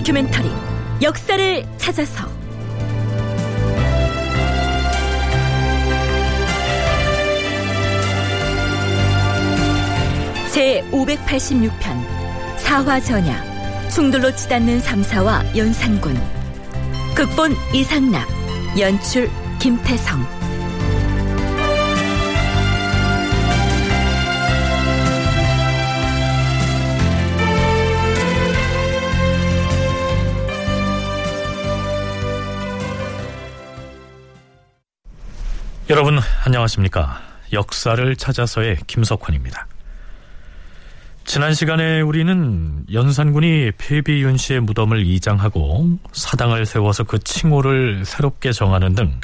다큐멘터리 역사를 찾아서. 제 586편 사화전야 충돌로 치닫는 삼사와 연산군. 극본 이상락 연출 김태성 여러분 안녕하십니까? 역사를 찾아서의 김석환입니다. 지난 시간에 우리는 연산군이 폐비윤 씨의 무덤을 이장하고 사당을 세워서 그 칭호를 새롭게 정하는 등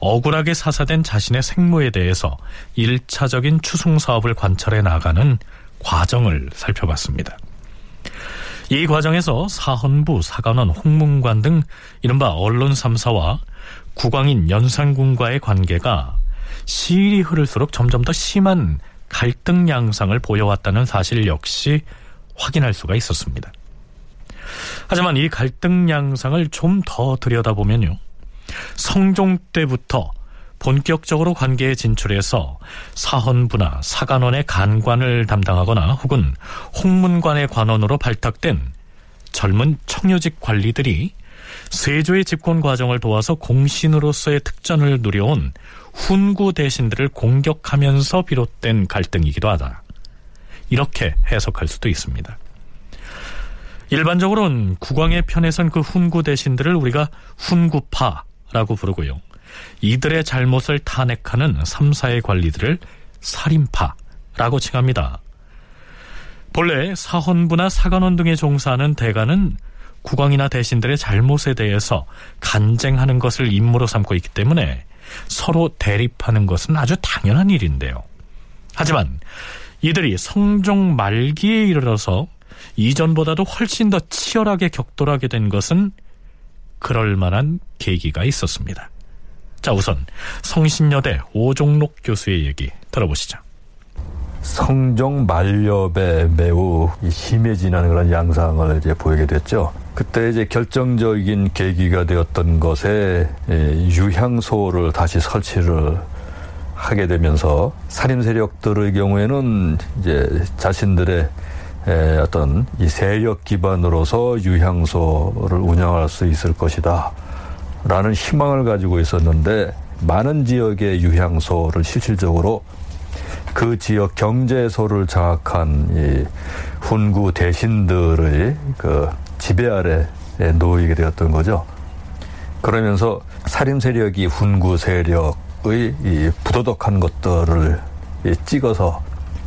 억울하게 사사된 자신의 생모에 대해서 1차적인 추승 사업을 관찰해 나가는 과정을 살펴봤습니다. 이 과정에서 사헌부, 사관원, 홍문관 등 이른바 언론 3사와 국왕인 연산군과의 관계가 시일이 흐를수록 점점 더 심한 갈등 양상을 보여왔다는 사실 역시 확인할 수가 있었습니다. 하지만 이 갈등 양상을 좀 더 들여다보면요. 성종 때부터 본격적으로 관계에 진출해서 사헌부나 사관원의 간관을 담당하거나 혹은 홍문관의 관원으로 발탁된 젊은 청요직 관리들이 세조의 집권 과정을 도와서 공신으로서의 특전을 누려온 훈구 대신들을 공격하면서 비롯된 갈등이기도 하다. 이렇게 해석할 수도 있습니다. 일반적으로는 국왕의 편에 선 그 훈구 대신들을 우리가 훈구파라고 부르고요. 이들의 잘못을 탄핵하는 3사의 관리들을 살인파라고 칭합니다. 본래 사헌부나 사관원 등에 종사하는 대가는 국왕이나 대신들의 잘못에 대해서 간쟁하는 것을 임무로 삼고 있기 때문에 서로 대립하는 것은 아주 당연한 일인데요. 하지만 이들이 성종 말기에 이르러서 이전보다도 훨씬 더 치열하게 격돌하게 된 것은 그럴 만한 계기가 있었습니다. 자, 우선 성신여대 오종록 교수의 얘기 들어보시죠. 성종 말렵에 매우 심해지는 그런 양상을 이제 보이게 됐죠. 그때 이제 결정적인 계기가 되었던 것에 유향소를 다시 설치를 하게 되면서 살인 세력들의 경우에는 이제 자신들의 어떤 이 세력 기반으로서 유향소를 운영할 수 있을 것이다. 라는 희망을 가지고 있었는데 많은 지역의 유향소를 실질적으로 그 지역 경제소를 장악한 이 훈구 대신들의 그 지배 아래 놓이게 되었던 거죠. 그러면서 살인 세력이 훈구 세력의 이 부도덕한 것들을 찍어서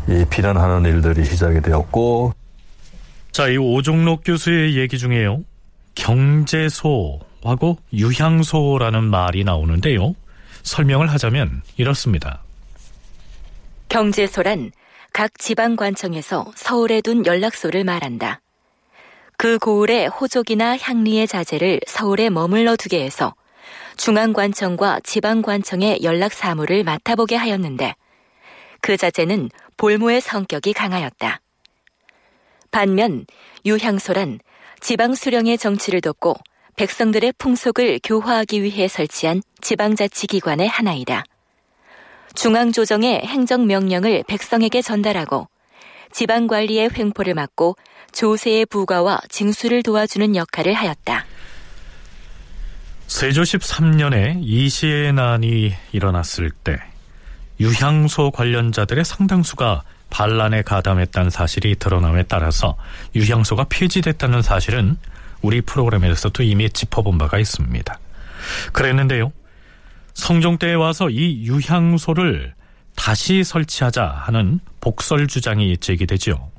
이 비난하는 일들이 시작이 되었고 자, 이 오종록 교수의 얘기 중에요. 경제소하고 유향소라는 말이 나오는데요. 설명을 하자면 이렇습니다. 경제소란 각 지방관청에서 서울에 둔 연락소를 말한다. 그 고을에 호족이나 향리의 자제를 서울에 머물러 두게 해서 중앙관청과 지방관청의 연락 사무를 맡아보게 하였는데 그 자제는 볼모의 성격이 강하였다. 반면 유향소란 지방 수령의 정치를 돕고 백성들의 풍속을 교화하기 위해 설치한 지방자치기관의 하나이다. 중앙조정의 행정명령을 백성에게 전달하고 지방 관리의 횡포를 막고 조세의 부과와 징수를 도와주는 역할을 하였다. 세조 13년에 이시의 난이 일어났을 때 유향소 관련자들의 상당수가 반란에 가담했다는 사실이 드러남에 따라서 유향소가 폐지됐다는 사실은 우리 프로그램에서도 이미 짚어본 바가 있습니다. 그랬는데요. 성종 때에 와서 이 유향소를 다시 설치하자 하는 복설 주장이 제기되지요.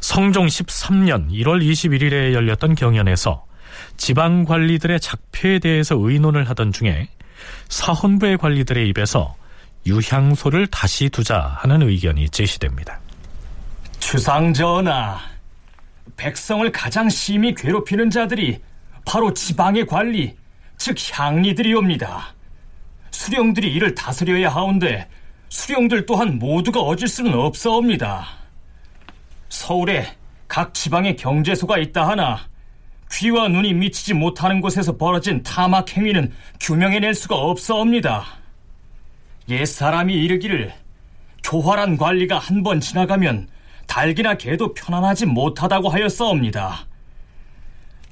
성종 13년 1월 21일에 열렸던 경연에서 지방 관리들의 작폐에 대해서 의논을 하던 중에 사헌부의 관리들의 입에서 유향소를 다시 두자 하는 의견이 제시됩니다. 주상전하, 백성을 가장 심히 괴롭히는 자들이 바로 지방의 관리, 즉 향리들이옵니다. 수령들이 이를 다스려야 하온데 수령들 또한 모두가 어질 수는 없사옵니다. 서울에 각 지방의 경제소가 있다 하나 귀와 눈이 미치지 못하는 곳에서 벌어진 타막 행위는 규명해낼 수가 없사옵니다. 옛 사람이 이르기를 교활한 관리가 한 번 지나가면 달기나 개도 편안하지 못하다고 하였사옵니다.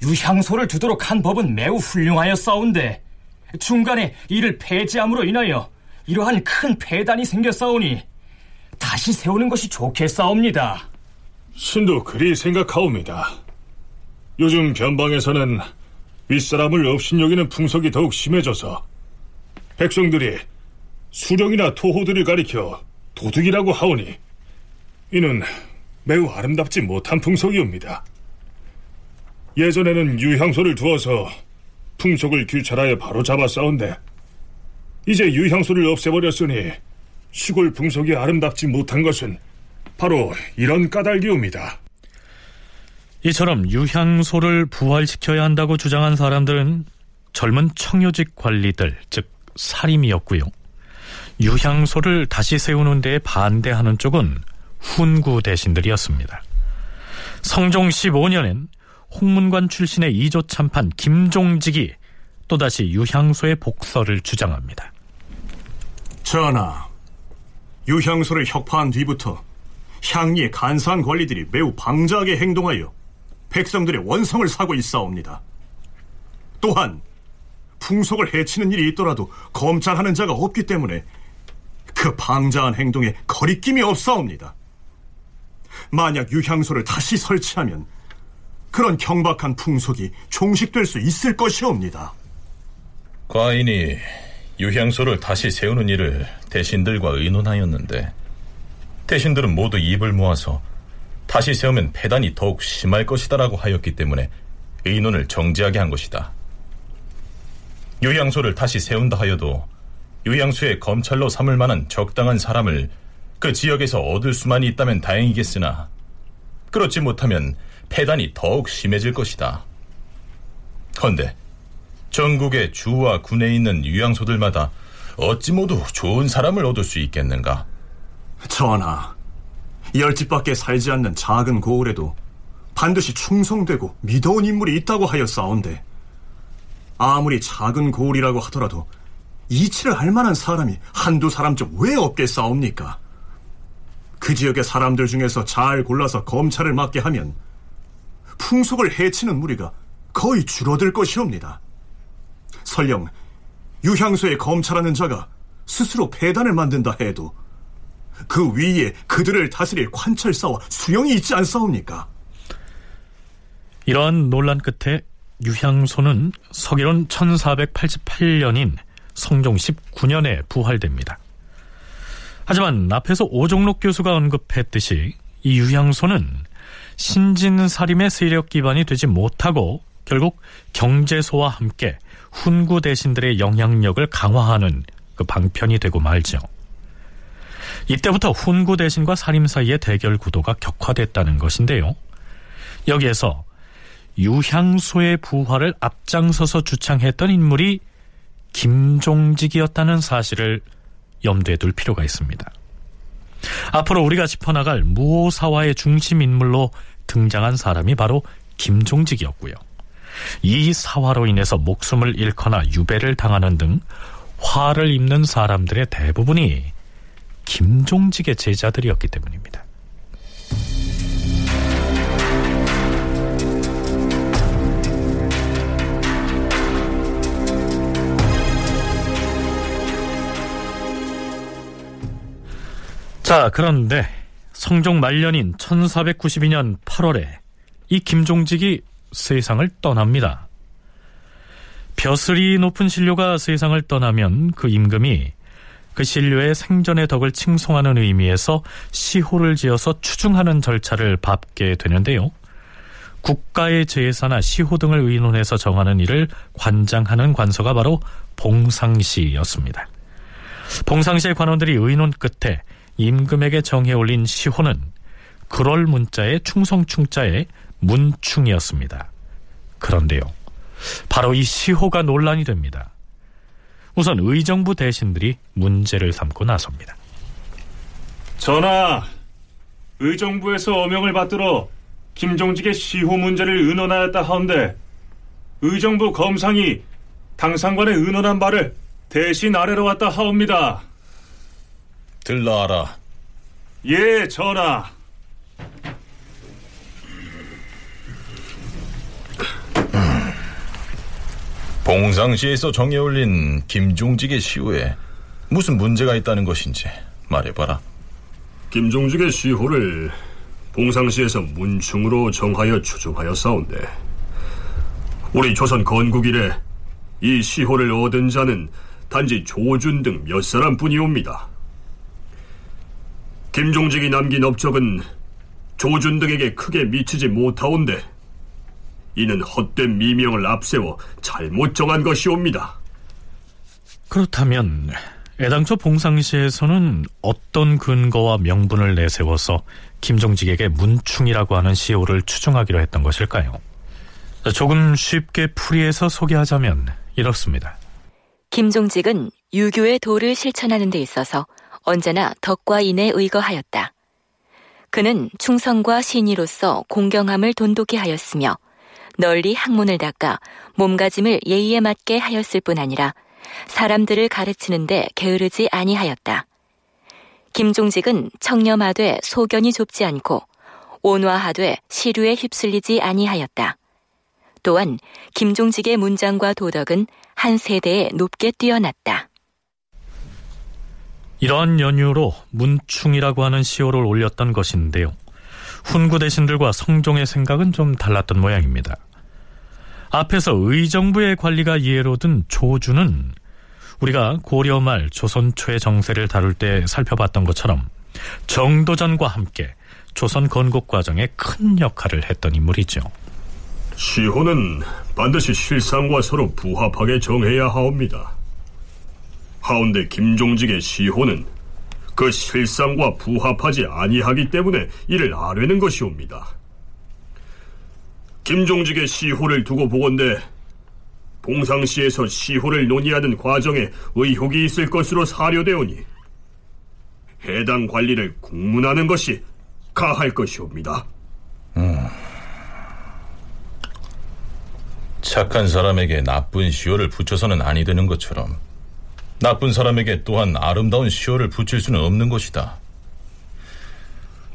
유향소를 두도록 한 법은 매우 훌륭하였사온데 중간에 이를 폐지함으로 인하여 이러한 큰 폐단이 생겼사오니 다시 세우는 것이 좋겠사옵니다. 신도 그리 생각하옵니다. 요즘 변방에서는 윗사람을 업신여기는 풍속이 더욱 심해져서 백성들이 수령이나 토호들을 가리켜 도둑이라고 하오니 이는 매우 아름답지 못한 풍속이옵니다. 예전에는 유향소를 두어서 풍속을 규찰하여 바로 잡아 싸운데 이제 유향소를 없애버렸으니 시골 풍속이 아름답지 못한 것은 바로 이런 까닭이옵니다. 이처럼 유향소를 부활시켜야 한다고 주장한 사람들은 젊은 청요직 관리들, 즉 사림이었고요. 유향소를 다시 세우는 데에 반대하는 쪽은 훈구 대신들이었습니다. 성종 15년엔 홍문관 출신의 이조 참판 김종직이 또다시 유향소의 복설을 주장합니다. 전하, 유향소를 혁파한 뒤부터 향리의 간사한 관리들이 매우 방자하게 행동하여 백성들의 원성을 사고 있사옵니다. 또한 풍속을 해치는 일이 있더라도 검찰하는 자가 없기 때문에 그 방자한 행동에 거리낌이 없사옵니다. 만약 유향소를 다시 설치하면 그런 경박한 풍속이 종식될 수 있을 것이옵니다. 과인이 유향소를 다시 세우는 일을 대신들과 의논하였는데 대신들은 모두 입을 모아서 다시 세우면 폐단이 더욱 심할 것이다라고 하였기 때문에 의논을 정지하게 한 것이다. 유향소를 다시 세운다 하여도 유향소에 검찰로 삼을 만한 적당한 사람을 그 지역에서 얻을 수만 있다면 다행이겠으나 그렇지 못하면 폐단이 더욱 심해질 것이다. 헌데 전국의 주와 군에 있는 유양소들마다 어찌 모두 좋은 사람을 얻을 수 있겠는가? 전하, 열집 밖에 살지 않는 작은 고을에도 반드시 충성되고 믿어온 인물이 있다고 하였사온데 아무리 작은 고을이라고 하더라도 이치를 할 만한 사람이 한두 사람쯤 왜 없겠사옵니까? 그 지역의 사람들 중에서 잘 골라서 검찰을 맡게 하면 풍속을 해치는 무리가 거의 줄어들 것이옵니다. 설령 유향소에 검찰하는 자가 스스로 폐단을 만든다 해도 그 위에 그들을 다스릴 관찰사와 수령이 있지 않사옵니까? 이러한 논란 끝에 유향소는 서기론 1488년인 성종 19년에 부활됩니다. 하지만 앞에서 오종록 교수가 언급했듯이 이 유향소는 신진사림의 세력 기반이 되지 못하고 결국 경제소와 함께 훈구 대신들의 영향력을 강화하는 그 방편이 되고 말죠. 이때부터 훈구 대신과 사림 사이의 대결 구도가 격화됐다는 것인데요. 여기에서 유향소의 부활을 앞장서서 주창했던 인물이 김종직이었다는 사실을 염두에 둘 필요가 있습니다. 앞으로 우리가 짚어나갈 무오사화의 중심 인물로 등장한 사람이 바로 김종직이었고요. 이 사화로 인해서 목숨을 잃거나 유배를 당하는 등 화를 입는 사람들의 대부분이 김종직의 제자들이었기 때문입니다. 자, 그런데 성종 말년인 1492년 8월에 이 김종직이 세상을 떠납니다. 벼슬이 높은 신료가 세상을 떠나면 그 임금이 그 신료의 생전의 덕을 칭송하는 의미에서 시호를 지어서 추중하는 절차를 밟게 되는데요. 국가의 제사나 시호 등을 의논해서 정하는 일을 관장하는 관서가 바로 봉상시였습니다. 봉상시의 관원들이 의논 끝에 임금에게 정해 올린 시호는 그럴 문자의 충성충자의 문충이었습니다. 그런데요. 바로 이 시호가 논란이 됩니다. 우선 의정부 대신들이 문제를 삼고 나섭니다. 전하, 의정부에서 어명을 받들어 김종직의 시호 문제를 의논하였다 하운데 의정부 검상이 당상관의 의논한 바를 대신 아래로 왔다 하옵니다. 들러하라. 예, 전하. 봉상시에서 정해 올린 김종직의 시호에 무슨 문제가 있다는 것인지 말해봐라. 김종직의 시호를 봉상시에서 문충으로 정하여 추종하여 싸운데 우리 조선 건국 이래 이 시호를 얻은 자는 단지 조준 등 몇 사람뿐이옵니다. 김종직이 남긴 업적은 조준 등에게 크게 미치지 못하온데 이는 헛된 미명을 앞세워 잘못 정한 것이옵니다. 그렇다면 애당초 봉상시에서는 어떤 근거와 명분을 내세워서 김종직에게 문충이라고 하는 시호를 추정하기로 했던 것일까요? 조금 쉽게 풀이해서 소개하자면 이렇습니다. 김종직은 유교의 도를 실천하는 데 있어서 언제나 덕과 인에 의거하였다. 그는 충성과 신의로서 공경함을 돈독히 하였으며 널리 학문을 닦아 몸가짐을 예의에 맞게 하였을 뿐 아니라 사람들을 가르치는데 게으르지 아니하였다. 김종직은 청렴하되 소견이 좁지 않고 온화하되 시류에 휩쓸리지 아니하였다. 또한 김종직의 문장과 도덕은 한 세대에 높게 뛰어났다. 이러한 연유로 문충이라고 하는 시호를 올렸던 것인데요. 훈구 대신들과 성종의 생각은 좀 달랐던 모양입니다. 앞에서 의정부의 관리가 이해로 든 조주는 우리가 고려 말 조선 초의 정세를 다룰 때 살펴봤던 것처럼 정도전과 함께 조선 건국 과정에 큰 역할을 했던 인물이죠. 시호는 반드시 실상과 서로 부합하게 정해야 하옵니다. 하운데 김종직의 시호는 그 실상과 부합하지 아니하기 때문에 이를 아뢰는 것이옵니다. 김종직의 시호를 두고 보건대 봉상시에서 시호를 논의하는 과정에 의혹이 있을 것으로 사료되오니 해당 관리를 국문하는 것이 가할 것이옵니다. 음. 착한 사람에게 나쁜 시호를 붙여서는 아니 되는 것처럼 나쁜 사람에게 또한 아름다운 시호를 붙일 수는 없는 것이다.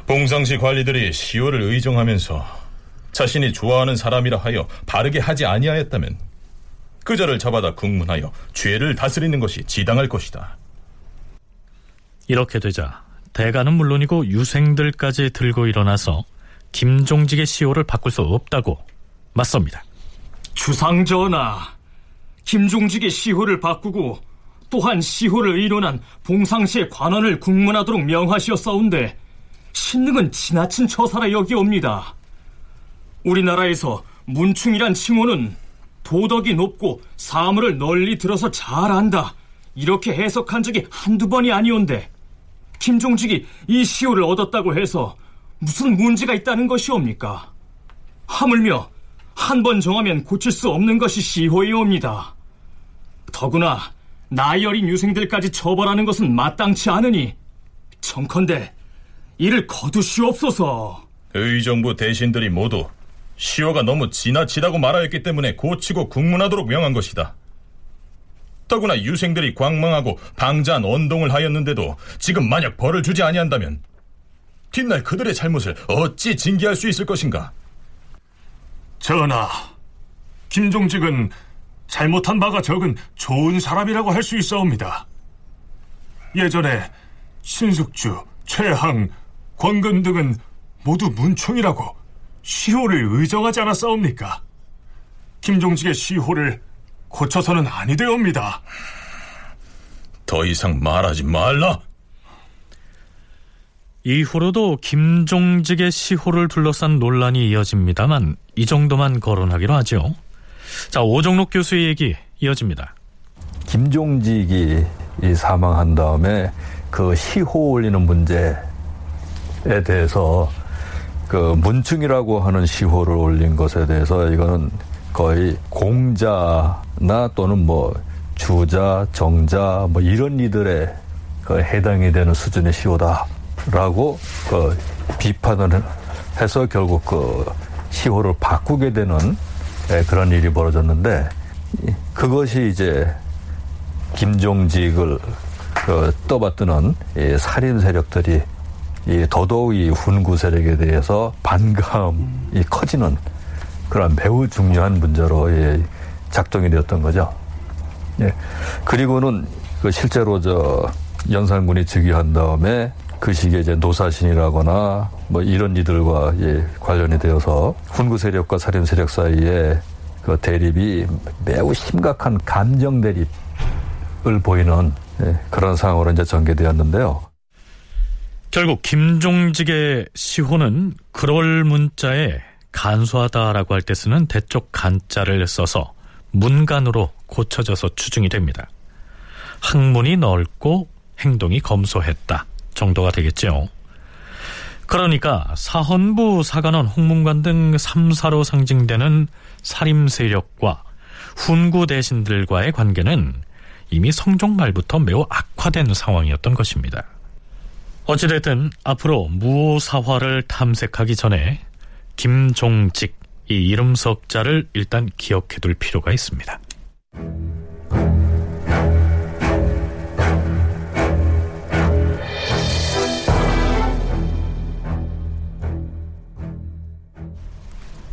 봉상시 관리들이 시호를 의정하면서 자신이 좋아하는 사람이라 하여 바르게 하지 아니하였다면 그 자를 잡아다 국문하여 죄를 다스리는 것이 지당할 것이다. 이렇게 되자 대가는 물론이고 유생들까지 들고 일어나서 김종직의 시호를 바꿀 수 없다고 맞섭니다. 주상전하, 김종직의 시호를 바꾸고 또한 시호를 의논한 봉상시의 관원을 국문하도록 명하시었사온데 신능은 지나친 처사라 여기옵니다. 우리나라에서 문충이란 칭호는 도덕이 높고 사물을 널리 들어서 잘한다 이렇게 해석한 적이 한두 번이 아니온데 김종직이 이 시호를 얻었다고 해서 무슨 문제가 있다는 것이옵니까? 하물며 한 번 정하면 고칠 수 없는 것이 시호이옵니다. 더구나 나이 어린 유생들까지 처벌하는 것은 마땅치 않으니 청컨대 이를 거두시옵소서. 의정부 대신들이 모두 시호가 너무 지나치다고 말하였기 때문에 고치고 국문하도록 명한 것이다. 더구나 유생들이 광망하고 방자한 언동을 하였는데도 지금 만약 벌을 주지 아니한다면 뒷날 그들의 잘못을 어찌 징계할 수 있을 것인가? 전하, 김종직은 잘못한 바가 적은 좋은 사람이라고 할 수 있사옵니다. 예전에 신숙주, 최항, 권근 등은 모두 문충이라고 시호를 의정하지 않았사옵니까? 김종직의 시호를 고쳐서는 아니 되옵니다. 더 이상 말하지 말라. 이후로도 김종직의 시호를 둘러싼 논란이 이어집니다만 이 정도만 거론하기로 하죠. 자 오종록 교수의 얘기 이어집니다. 김종직이 이 사망한 다음에 그 시호 올리는 문제에 대해서 그 문충이라고 하는 시호를 올린 것에 대해서 이거는 거의 공자나 또는 뭐 주자, 정자 뭐 이런 이들의 그 해당이 되는 수준의 시호다라고 그 비판을 해서 결국 그 시호를 바꾸게 되는 예, 그런 일이 벌어졌는데 그것이 이제 김종직을 그 떠받드는 이 살인 세력들이 이 더더욱 이 훈구 세력에 대해서 반감이 커지는 그런 매우 중요한 문제로 예, 작동이 되었던 거죠. 예. 그리고는 그 실제로 저 연산군이 즉위한 다음에 그 시기에 이제 노사신이라거나 뭐 이런 이들과 예, 관련이 되어서 훈구 세력과 살인 세력 사이에 그 대립이 매우 심각한 감정 대립을 보이는 예, 그런 상황으로 이제 전개되었는데요. 결국 김종직의 시호는 그럴 문자에 간소하다라고 할 때 쓰는 대쪽 간자를 써서 문간으로 고쳐져서 추증이 됩니다. 학문이 넓고 행동이 검소했다 정도가 되겠죠. 그러니까 사헌부 사관원 홍문관 등 3사로 상징되는 살림 세력과 훈구 대신들과의 관계는 이미 성종 말부터 매우 악화된 상황이었던 것입니다. 어찌됐든 앞으로 무오사화를 탐색하기 전에 김종직 이 이름 석자를 일단 기억해둘 필요가 있습니다.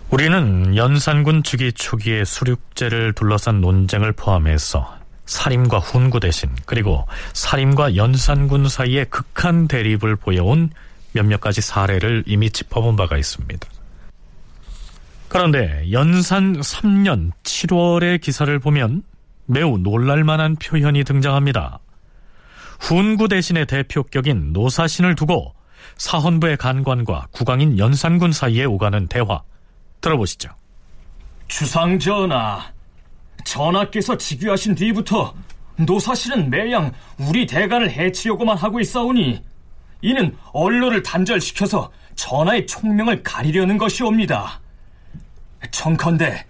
우리는 연산군 즉위 초기의 수륙제를 둘러싼 논쟁을 포함해서 사림과 훈구 대신 그리고 사림과 연산군 사이의 극한 대립을 보여온 몇몇 가지 사례를 이미 짚어본 바가 있습니다. 그런데 연산 3년 7월의 기사를 보면 매우 놀랄만한 표현이 등장합니다. 훈구 대신의 대표격인 노사신을 두고 사헌부의 간관과 국왕인 연산군 사이에 오가는 대화 들어보시죠. 주상 전하, 전하께서 즉위하신 뒤부터 노사실은 매양 우리 대간을 해치려고만 하고 있사오니 이는 언론을 단절시켜서 전하의 총명을 가리려는 것이옵니다. 청컨대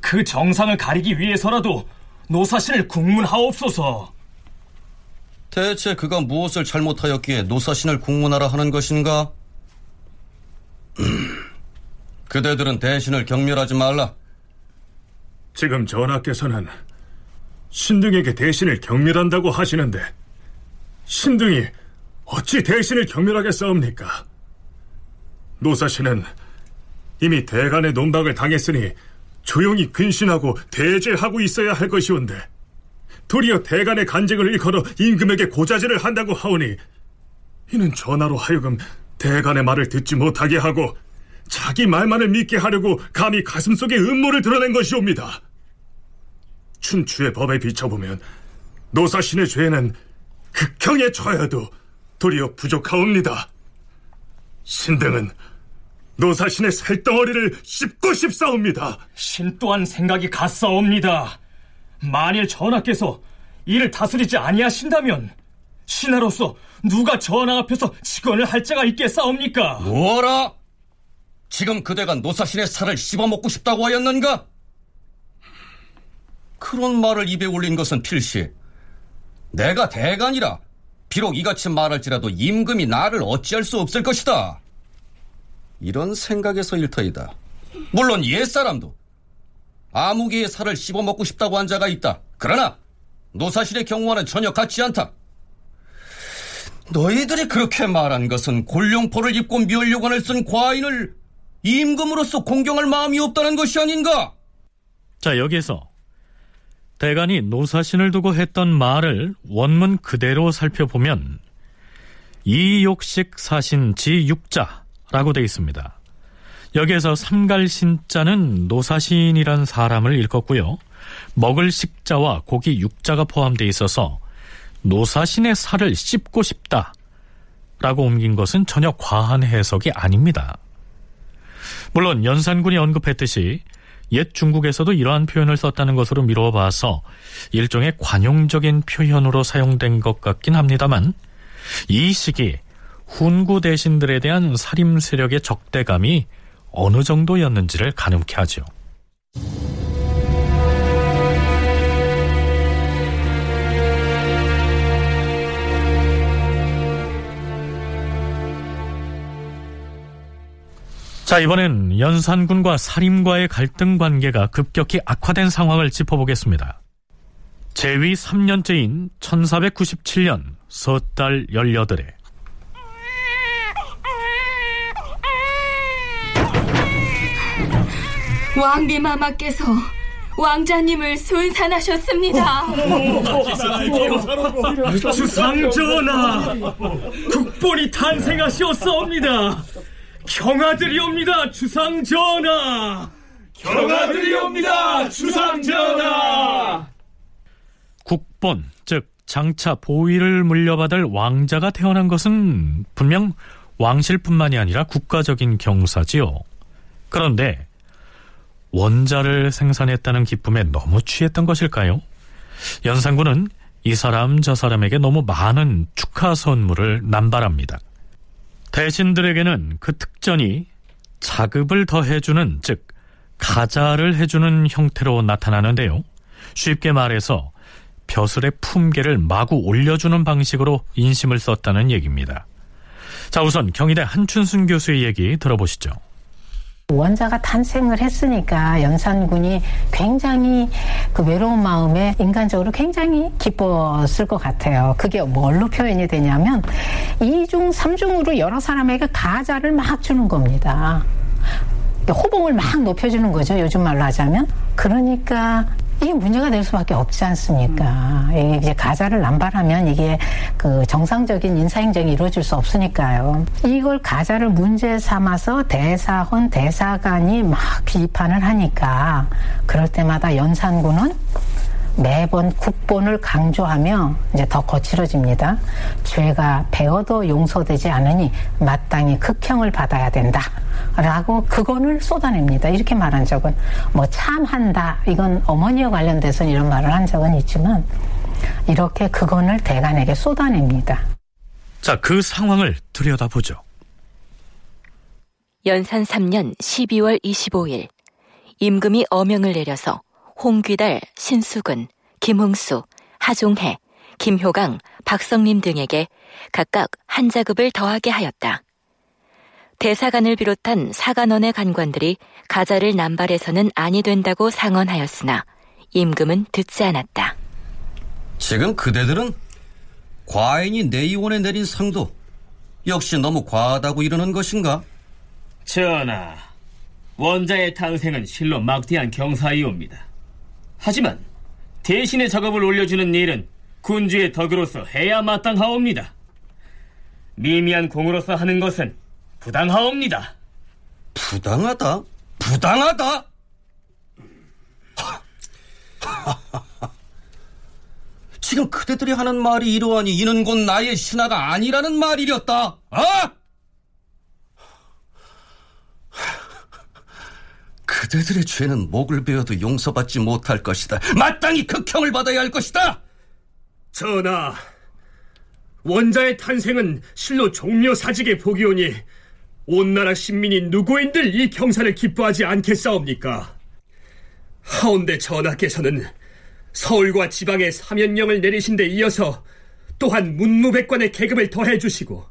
그 정상을 가리기 위해서라도 노사신을 국문하옵소서. 대체 그가 무엇을 잘못하였기에 노사신을 국문하라 하는 것인가? 그대들은 대신을 경멸하지 말라. 지금 전하께서는 신등에게 대신을 경멸한다고 하시는데 신등이 어찌 대신을 경멸하겠사옵니까? 노사신은 이미 대간의 논박을 당했으니 조용히 근신하고 대제하고 있어야 할 것이온데 도리어 대간의 간직을 일컬어 임금에게 고자질을 한다고 하오니 이는 전하로 하여금 대간의 말을 듣지 못하게 하고 자기 말만을 믿게 하려고 감히 가슴속에 음모를 드러낸 것이옵니다. 춘추의 법에 비춰보면 노사신의 죄는 극형에 처해도 도리어 부족하옵니다. 신등은 노사신의 살덩어리를 씹고 싶사옵니다. 신 또한 생각이 같사옵니다. 만일 전하께서 이를 다스리지 아니하신다면 신하로서 누가 전하 앞에서 직언을 할 자가 있겠사옵니까? 뭐라? 지금 그대가 노사신의 살을 씹어먹고 싶다고 하였는가? 그런 말을 입에 올린 것은 필시. 내가 대간이라 비록 이같이 말할지라도 임금이 나를 어찌할 수 없을 것이다. 이런 생각에서 일터이다. 물론 옛사람도 아무개의 살을 씹어먹고 싶다고 한 자가 있다. 그러나 노사실의 경우와는 전혀 같지 않다. 너희들이 그렇게 말한 것은 골룡포를 입고 멸류관을 쓴 과인을 임금으로서 공경할 마음이 없다는 것이 아닌가? 자, 여기에서 대간이 노사신을 두고 했던 말을 원문 그대로 살펴보면 이욕식 사신 지육자라고 되어 있습니다. 여기에서 삼갈신자는 노사신이란 사람을 일컫고요. 먹을 식자와 고기 육자가 포함되어 있어서 노사신의 살을 씹고 싶다. 라고 옮긴 것은 전혀 과한 해석이 아닙니다. 물론 연산군이 언급했듯이 옛 중국에서도 이러한 표현을 썼다는 것으로 미루어 봐서 일종의 관용적인 표현으로 사용된 것 같긴 합니다만 이 시기 훈구 대신들에 대한 살림 세력의 적대감이 어느 정도였는지를 가늠케 하죠. 자, 이번엔 연산군과 사림과의 갈등 관계가 급격히 악화된 상황을 짚어보겠습니다. 재위 3년째인 1497년 섣달 18에 왕비마마께서 왕자님을 순산하셨습니다. 주상 전하, 국본이 탄생하시었사옵니다. 경아들이옵니다, 주상 전하. 경아들이옵니다, 주상 전하. 국본, 즉 장차 보위를 물려받을 왕자가 태어난 것은 분명 왕실뿐만이 아니라 국가적인 경사지요. 그런데 원자를 생산했다는 기쁨에 너무 취했던 것일까요? 연산군은 이 사람 저 사람에게 너무 많은 축하 선물을 남발합니다. 대신들에게는 그 특전이 자급을 더해주는 즉 가자를 해주는 형태로 나타나는데요. 쉽게 말해서 벼슬의 품계를 마구 올려주는 방식으로 인심을 썼다는 얘기입니다. 자 우선 경희대 한춘순 교수의 얘기 들어보시죠. 원자가 탄생을 했으니까 연산군이 굉장히 그 외로운 마음에 인간적으로 굉장히 기뻤을 것 같아요. 그게 뭘로 표현이 되냐면 이중 삼중으로 여러 사람에게 가자를 막 주는 겁니다. 호봉을 막 높여주는 거죠. 요즘 말로 하자면. 그러니까 이게 문제가 될 수밖에 없지 않습니까? 이게 이제 가자를 남발하면 이게 그 정상적인 인사 행정이 이루어질 수 없으니까요. 이걸 가자를 문제 삼아서 대사헌 대사관이 막 비판을 하니까 그럴 때마다 연산군은 매번 국본을 강조하며 이제 더 거칠어집니다. 죄가 배어도 용서되지 않으니 마땅히 극형을 받아야 된다. 라고 그건을 쏟아냅니다. 이렇게 말한 적은 뭐 참한다. 이건 어머니와 관련돼서 이런 말을 한 적은 있지만 이렇게 그건을 대간에게 쏟아냅니다. 자, 그 상황을 들여다보죠. 연산 3년 12월 25일 임금이 어명을 내려서 홍귀달, 신수근, 김흥수, 하종해, 김효강, 박성림 등에게 각각 한 자급을 더하게 하였다. 대사관을 비롯한 사관원의 간관들이 가자를 남발해서는 아니 된다고 상언하였으나 임금은 듣지 않았다. 지금 그대들은 과인이 내의원에 내린 상도 역시 너무 과하다고 이러는 것인가? 전하, 원자의 탄생은 실로 막대한 경사이옵니다. 하지만 대신의 작업을 올려주는 일은 군주의 덕으로서 해야 마땅하옵니다. 미미한 공으로서 하는 것은 부당하옵니다. 부당하다? 부당하다? 지금 그대들이 하는 말이 이러하니 이는 곧 나의 신하가 아니라는 말이렸다. 아! 그대들의 죄는 목을 베어도 용서받지 못할 것이다. 마땅히 극형을 받아야 할 것이다. 전하, 원자의 탄생은 실로 종묘 사직의 복이오니 온 나라 신민이 누구인들 이 경사를 기뻐하지 않겠사옵니까? 하온데 전하께서는 서울과 지방에 사면령을 내리신 데 이어서 또한 문무백관의 계급을 더해 주시고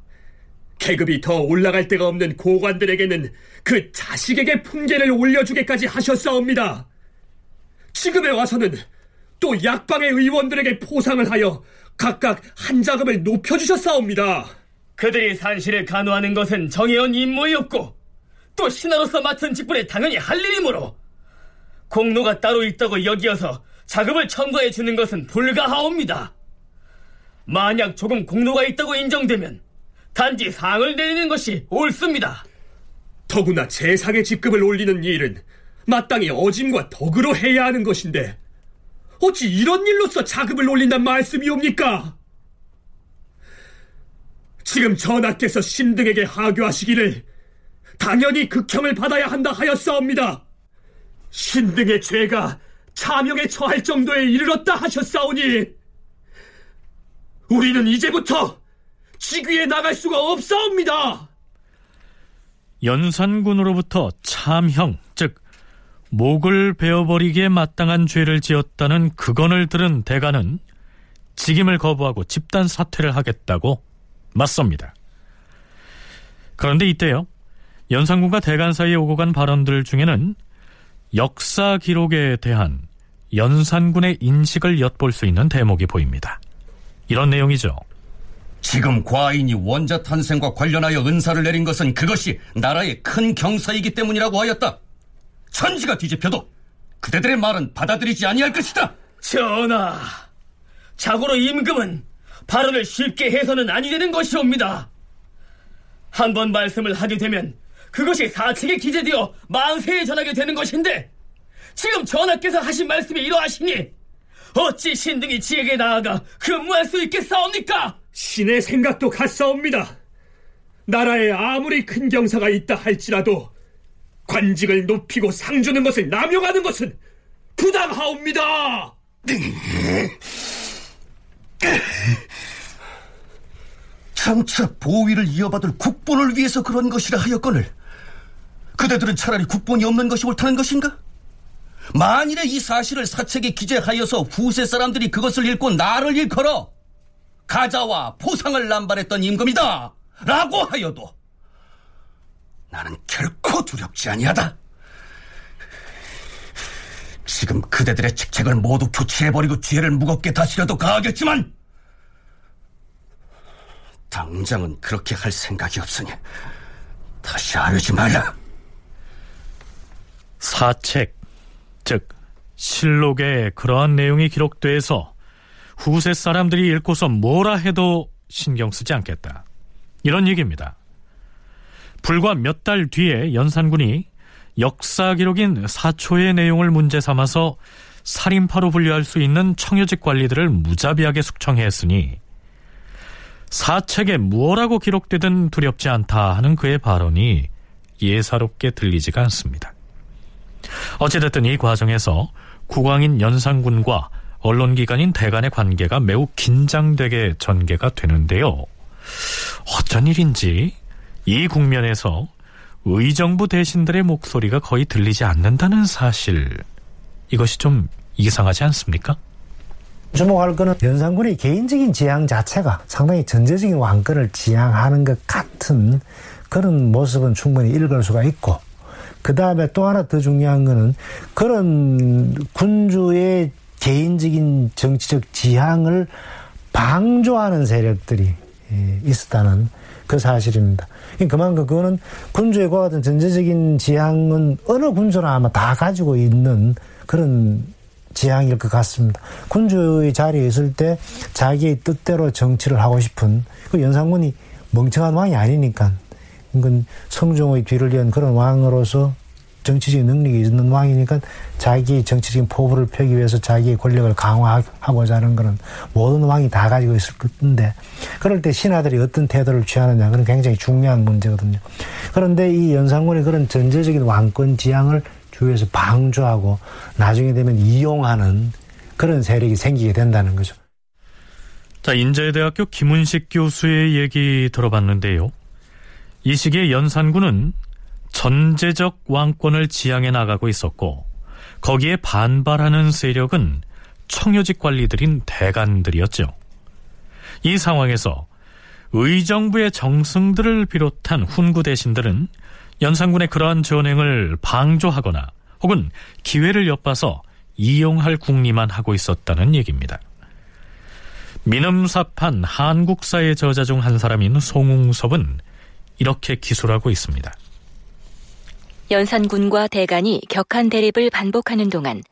계급이 더 올라갈 데가 없는 고관들에게는 그 자식에게 품계를 올려주게까지 하셨사옵니다. 지금에 와서는 또 약방의 의원들에게 포상을 하여 각각 한 자급을 높여주셨사옵니다. 그들이 산실을 간호하는 것은 정해온 임무였고 또 신하로서 맡은 직분에 당연히 할 일이므로 공로가 따로 있다고 여기어서 자급을 청구해 주는 것은 불가하옵니다. 만약 조금 공로가 있다고 인정되면 단지 상을 내리는 것이 옳습니다. 더구나 재상의 직급을 올리는 일은 마땅히 어짐과 덕으로 해야 하는 것인데 어찌 이런 일로서 자급을 올린단 말씀이옵니까? 지금 전하께서 신등에게 하교하시기를 당연히 극형을 받아야 한다 하였사옵니다. 신등의 죄가 차명에 처할 정도에 이르렀다 하셨사오니 우리는 이제부터 직위에 나갈 수가 없사옵니다. 연산군으로부터 참형, 즉 목을 베어버리기에 마땅한 죄를 지었다는 그건을 들은 대가는 직임을 거부하고 집단 사퇴를 하겠다고 맞섭니다. 그런데 이때요. 연산군과 대간 사이에 오고 간 발언들 중에는 역사 기록에 대한 연산군의 인식을 엿볼 수 있는 대목이 보입니다. 이런 내용이죠. 지금 과인이 원자 탄생과 관련하여 은사를 내린 것은 그것이 나라의 큰 경사이기 때문이라고 하였다. 천지가 뒤집혀도 그대들의 말은 받아들이지 아니할 것이다. 전하, 자고로 임금은 발언을 쉽게 해서는 아니 되는 것이옵니다. 한 번 말씀을 하게 되면 그것이 사책에 기재되어 만세에 전하게 되는 것인데 지금 전하께서 하신 말씀이 이러하시니 어찌 신등이 지에게 나아가 근무할 수 있겠사옵니까? 신의 생각도 같사옵니다. 나라에 아무리 큰 경사가 있다 할지라도 관직을 높이고 상 주는 것을 남용하는 것은 부당하옵니다. 장차 보위를 이어받을 국본을 위해서 그런 것이라 하였거늘 그대들은 차라리 국본이 없는 것이 옳다는 것인가? 만일에 이 사실을 사책에 기재하여서 후세 사람들이 그것을 읽고 나를 일컬어 가자와 포상을 남발했던 임금이다! 라고 하여도 나는 결코 두렵지 아니하다! 지금 그대들의 직책을 모두 교체해버리고 죄를 무겁게 다스려도 가하겠지만 당장은 그렇게 할 생각이 없으니 다시 하려지 말라! 사책, 즉 실록에 그러한 내용이 기록돼서 후세 사람들이 읽고서 뭐라 해도 신경 쓰지 않겠다. 이런 얘기입니다. 불과 몇 달 뒤에 연산군이 역사 기록인 사초의 내용을 문제 삼아서 살인파로 분류할 수 있는 청요직 관리들을 무자비하게 숙청했으니 사책에 무엇라고 기록되든 두렵지 않다 하는 그의 발언이 예사롭게 들리지가 않습니다. 어찌됐든 이 과정에서 국왕인 연산군과 언론기관인 대간의 관계가 매우 긴장되게 전개가 되는데요. 어쩐 일인지 이 국면에서 의정부 대신들의 목소리가 거의 들리지 않는다는 사실 이것이 좀 이상하지 않습니까? 주목할 것은 연산군의 개인적인 지향 자체가 상당히 전제적인 왕권을 지향하는 것 같은 그런 모습은 충분히 읽을 수가 있고 그 다음에 또 하나 더 중요한 거는 그런 군주의 개인적인 정치적 지향을 방조하는 세력들이 예, 있었다는 그 사실입니다. 그만큼 그거는 군주의 과 같은 전제적인 지향은 어느 군주나 아마 다 가지고 있는 그런 지향일 것 같습니다. 군주의 자리에 있을 때 자기의 뜻대로 정치를 하고 싶은 그 연산군이 멍청한 왕이 아니니까 이건 성종의 뒤를 이은 그런 왕으로서 정치적인 능력이 있는 왕이니까 자기 정치적인 포부를 펴기 위해서 자기의 권력을 강화하고자 하는 그런 모든 왕이 다 가지고 있을 건데 그럴 때 신하들이 어떤 태도를 취하느냐 그건 굉장히 중요한 문제거든요. 그런데 이 연산군의 그런 전제적인 왕권 지향을 주위에서 방조하고 나중에 되면 이용하는 그런 세력이 생기게 된다는 거죠. 자, 인제대학교 김은식 교수의 얘기 들어봤는데요. 이 시기에 연산군은 전제적 왕권을 지향해 나가고 있었고 거기에 반발하는 세력은 청요직 관리들인 대간들이었죠. 이 상황에서 의정부의 정승들을 비롯한 훈구 대신들은 연산군의 그러한 전행을 방조하거나 혹은 기회를 엿봐서 이용할 궁리만 하고 있었다는 얘기입니다. 민음사판 한국사의 저자 중 한 사람인 송웅섭은 이렇게 기술하고 있습니다. 연산군과 대간이 격한 대립을 반복하는 동안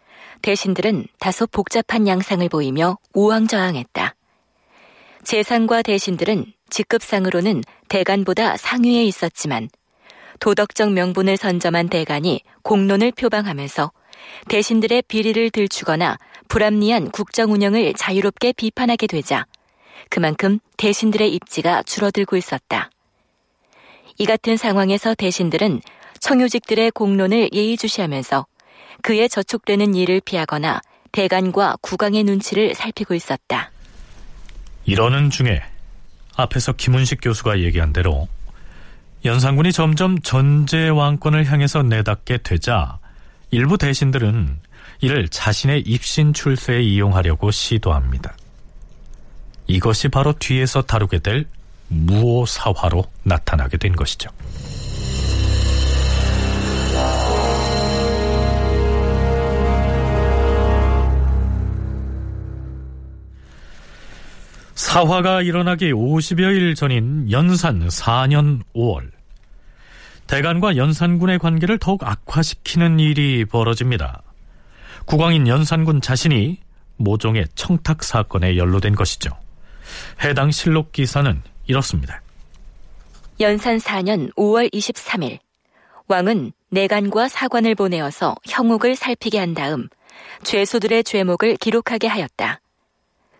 대신들은 다소 복잡한 양상을 보이며 우왕좌왕했다. 재상과 대신들은 직급상으로는 대간보다 상위에 있었지만 도덕적 명분을 선점한 대간이 공론을 표방하면서 대신들의 비리를 들추거나 불합리한 국정 운영을 자유롭게 비판하게 되자 그만큼 대신들의 입지가 줄어들고 있었다. 이 같은 상황에서 대신들은 청유직들의 공론을 예의주시하면서 그에 저촉되는 일을 피하거나 대간과 국왕의 눈치를 살피고 있었다. 이러는 중에 앞에서 김은식 교수가 얘기한 대로 연산군이 점점 전제 왕권을 향해서 내닫게 되자 일부 대신들은 이를 자신의 입신 출세에 이용하려고 시도합니다. 이것이 바로 뒤에서 다루게 될 무오사화로 나타나게 된 것이죠. 사화가 일어나기 50여일 전인 연산 4년 5월 대간과 연산군의 관계를 더욱 악화시키는 일이 벌어집니다. 국왕인 연산군 자신이 모종의 청탁 사건에 연루된 것이죠. 해당 실록 기사는 이렇습니다. 연산 4년 5월 23일 왕은 내간과 사관을 보내어서 형옥을 살피게 한 다음 죄수들의 죄목을 기록하게 하였다.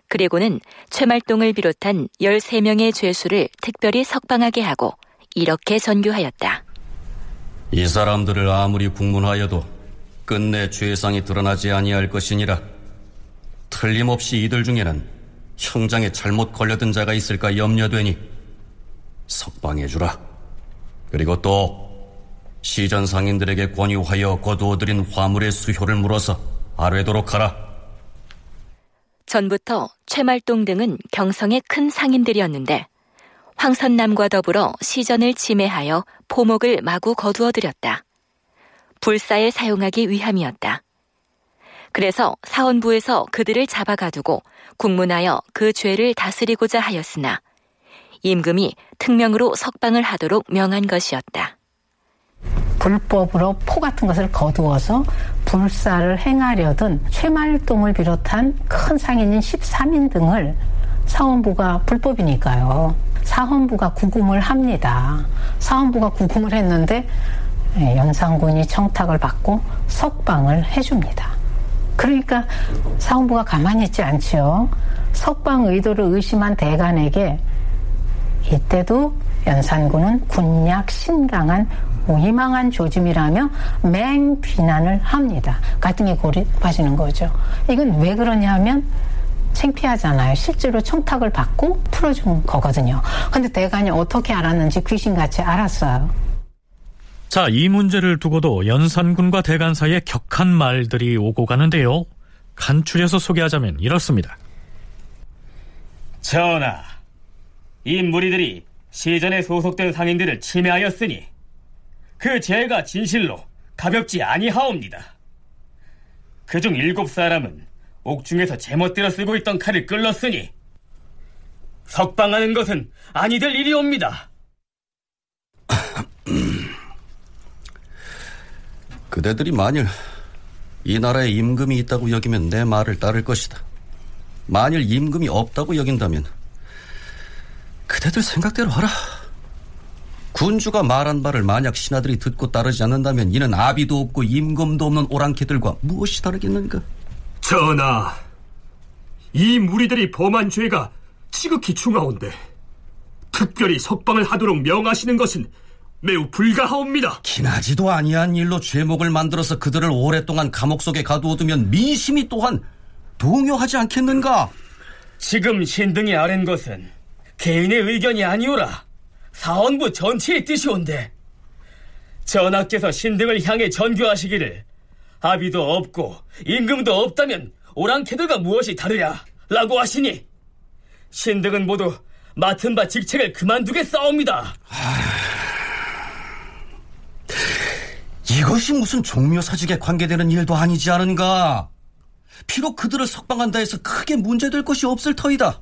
그리고는 최말동을 비롯한 13명의 죄수를 특별히 석방하게 하고 이렇게 전교하였다. 이 사람들을 아무리 국문하여도 끝내 죄상이 드러나지 아니할 것이니라. 틀림없이 이들 중에는 형장에 잘못 걸려든 자가 있을까 염려되니 석방해주라. 그리고 또 시전 상인들에게 권유하여 거두어들인 화물의 수효를 물어서 아뢰도록 하라. 전부터 최말동 등은 경성의 큰 상인들이었는데 황선남과 더불어 시전을 침해하여 포목을 마구 거두어들였다. 불사에 사용하기 위함이었다. 그래서 사원부에서 그들을 잡아가두고 국문하여 그 죄를 다스리고자 하였으나 임금이 특명으로 석방을 하도록 명한 것이었다. 불법으로 포 같은 것을 거두어서 불사를 행하려던 최말동을 비롯한 큰 상인인 13인 등을 사원부가 불법이니까요. 사헌부가 구금을 합니다. 사헌부가 구금을 했는데 예, 연산군이 청탁을 받고 석방을 해줍니다. 그러니까 사헌부가 가만히 있지 않지요. 석방 의도를 의심한 대간에게 이때도 연산군은 군약 신강한 무희망한 조짐이라며 맹 비난을 합니다. 갈등에 고립하시는 거죠. 이건 왜 그러냐 하면 창피하잖아요. 실제로 청탁을 받고 풀어준 거거든요. 근데 대간이 어떻게 알았는지 귀신같이 알았어요. 자, 이 문제를 두고도 연산군과 대간 사이에 격한 말들이 오고 가는데요. 간추려서 소개하자면 이렇습니다. 전하, 이 무리들이 시전에 소속된 상인들을 침해하였으니 그 죄가 진실로 가볍지 아니하옵니다. 그중 일곱 사람은 옥중에서 제멋대로 쓰고 있던 칼을 끌렀으니 석방하는 것은 아니 될 일이옵니다. 그대들이 만일 이 나라에 임금이 있다고 여기면 내 말을 따를 것이다. 만일 임금이 없다고 여긴다면 그대들 생각대로 하라. 군주가 말한 바를 만약 신하들이 듣고 따르지 않는다면 이는 아비도 없고 임금도 없는 오랑캐들과 무엇이 다르겠는가? 전하, 이 무리들이 범한 죄가 지극히 중하온데 특별히 석방을 하도록 명하시는 것은 매우 불가하옵니다. 기나지도 아니한 일로 죄목을 만들어서 그들을 오랫동안 감옥 속에 가두어두면 민심이 또한 동요하지 않겠는가? 지금 신등이 아는 것은 개인의 의견이 아니오라. 사원부 전체의 뜻이온데 전하께서 신등을 향해 전교하시기를 아비도 없고 임금도 없다면 오랑캐들과 무엇이 다르냐 라고 하시니 신등은 모두 맡은 바 직책을 그만두겠사옵니다. 이것이 무슨 종묘사직에 관계되는 일도 아니지 않은가? 비록 그들을 석방한다 해서 크게 문제될 것이 없을 터이다.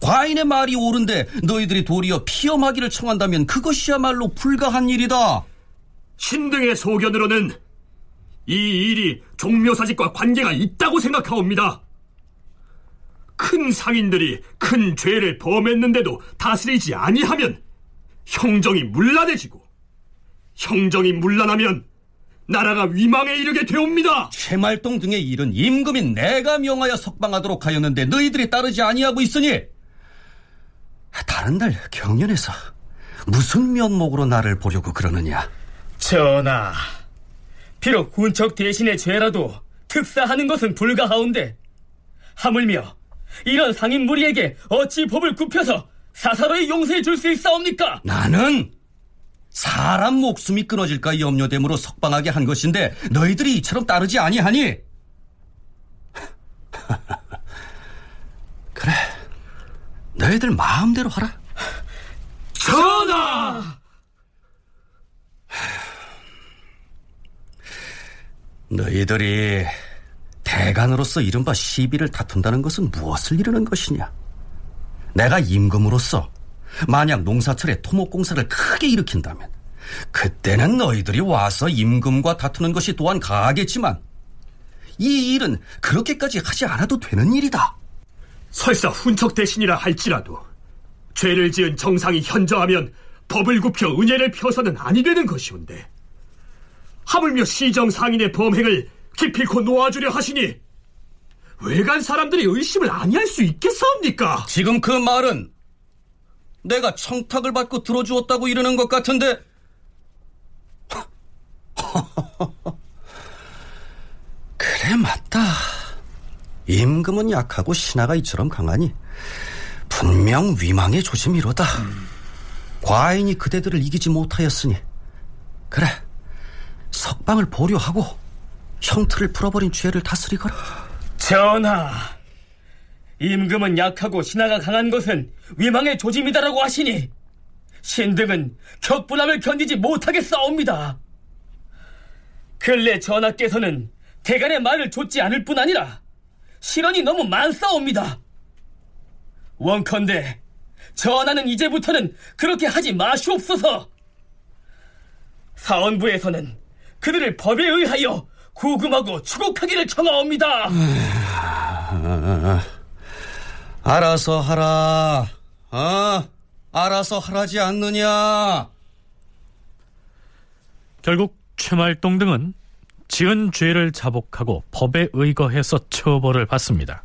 과인의 말이 옳은데 너희들이 도리어 피엄하기를 청한다면 그것이야말로 불가한 일이다. 신등의 소견으로는 이 일이 종묘사직과 관계가 있다고 생각하옵니다. 큰 상인들이 큰 죄를 범했는데도 다스리지 아니하면 형정이 문란해지고 형정이 문란하면 나라가 위망에 이르게 되옵니다. 최말동 등의 일은 임금인 내가 명하여 석방하도록 하였는데 너희들이 따르지 아니하고 있으니 다른 날 경연에서 무슨 면목으로 나를 보려고 그러느냐? 전하, 비록 훈척 대신의 죄라도 특사하는 것은 불가하온데 하물며 이런 상인 무리에게 어찌 법을 굽혀서 사사로이 용서해 줄 수 있사옵니까? 나는 사람 목숨이 끊어질까 염려됨으로 석방하게 한 것인데 너희들이 이처럼 따르지 아니하니? 그래, 너희들 마음대로 하라. 전하! 너희들이 대간으로서 이른바 시비를 다툰다는 것은 무엇을 이루는 것이냐? 내가 임금으로서 만약 농사철에 토목공사를 크게 일으킨다면 그때는 너희들이 와서 임금과 다투는 것이 또한 가하겠지만 이 일은 그렇게까지 하지 않아도 되는 일이다. 설사 훈척 대신이라 할지라도 죄를 지은 정상이 현저하면 법을 굽혀 은혜를 펴서는 아니 되는 것이온데 하물며 시정 상인의 범행을 기필코 놓아주려 하시니 외간 사람들이 의심을 아니할 수 있겠사옵니까? 지금 그 말은 내가 청탁을 받고 들어주었다고 이러는 것 같은데 그래 맞다 임금은 약하고 신하가 이처럼 강하니 분명 위망의 조짐이로다 음. 과인이 그대들을 이기지 못하였으니 그래 석방을 보류하고 형틀을 풀어버린 죄를 다스리거라 전하 임금은 약하고 신하가 강한 것은 위망의 조짐이다라고 하시니 신등은 격분함을 견디지 못하게 싸웁니다. 근래 전하께서는 대간의 말을 좇지 않을 뿐 아니라 실언이 너무 많사옵니다. 원컨대 전하는 이제부터는 그렇게 하지 마시옵소서. 사원부에서는 그들을 법에 의하여 구금하고 추국하기를 청하옵니다. 알아서 하라. 아, 알아서 하라지 않느냐. 결국 최말동 등은 지은 죄를 자복하고 법에 의거해서 처벌을 받습니다.